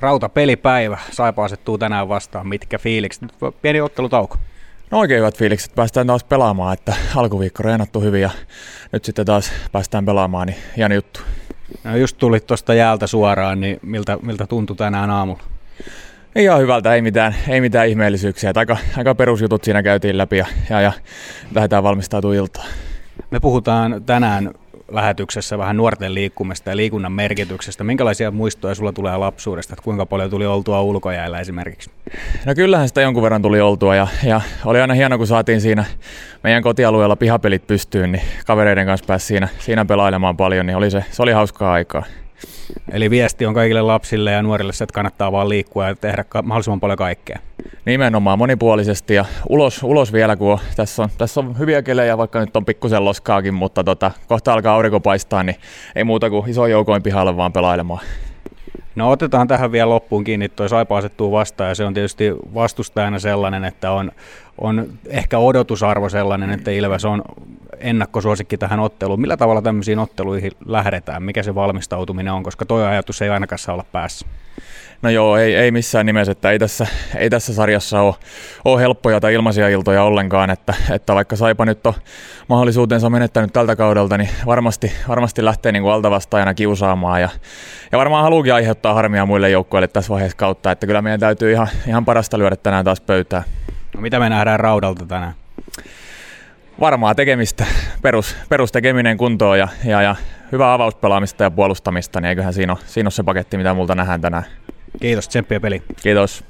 Rauta pelipäivä. Saipa asettuu tänään vastaan. Mitkä fiilikset? Pieni ottelutauko. No oikein hyvät fiilikset. Päästään taas pelaamaan, että alkuviikko reenattu hyvin ja nyt sitten taas päästään pelaamaan, niin hieno juttu. No just tulit tuosta jäältä suoraan, niin miltä, miltä tuntui tänään aamulla? Ihan hyvältä, ei mitään, ei mitään ihmeellisyyksiä. Aika, aika perusjutut siinä käytiin läpi ja, ja, ja lähdetään valmistautumaan iltaan. Me puhutaan tänään lähetyksessä vähän nuorten liikkumista ja liikunnan merkityksestä. Minkälaisia muistoja sulla tulee lapsuudesta, että kuinka paljon tuli oltua ulkojäällä esimerkiksi? No kyllähän sitä jonkun verran tuli oltua ja, ja oli aina hieno, kun saatiin siinä meidän kotialueella pihapelit pystyyn, niin kavereiden kanssa pääsi siinä, siinä pelailemaan paljon, niin oli se, se oli hauskaa aikaa. Eli viesti on kaikille lapsille ja nuorille se, että kannattaa vaan liikkua ja tehdä mahdollisimman paljon kaikkea. Nimenomaan monipuolisesti ja ulos, ulos vielä, kun on, tässä, on, tässä on hyviä kelejä, vaikka nyt on pikkusen loskaakin, mutta tota, kohta alkaa aurinko paistaa, niin ei muuta kuin iso joukoin pihalle vaan pelailemaan. No otetaan tähän vielä loppuun kiinni, tuo Saipa asettuu vastaan ja se on tietysti vastustajana sellainen, että on, on ehkä odotusarvo sellainen, että Ilves on ennakkosuosikki tähän otteluun. Millä tavalla tämmöisiin otteluihin lähdetään? Mikä se valmistautuminen on, koska tuo ajatus ei ainakaan saa olla päässä? No joo, ei, ei missään nimessä, että ei tässä, ei tässä sarjassa ole, ole helppoja tai ilmaisia iltoja ollenkaan, että, että vaikka Saipa nyt on mahdollisuutensa menettänyt tältä kaudelta, niin varmasti, varmasti lähtee niin kuin altavastaajana kiusaamaan ja, ja varmaan haluukin aiheuttaa harmia muille joukkueille tässä vaiheessa kautta, että kyllä meidän täytyy ihan, ihan parasta lyödä tänään taas pöytään. No mitä me nähdään raudalta tänään? Varmaa tekemistä, perus, perustekeminen kuntoon ja, ja, ja hyvää avauspelaamista ja puolustamista, niin eiköhän siinä ole, siinä ole se paketti, mitä multa nähdään tänään. Kiitos, tsemppiä peli. Kiitos.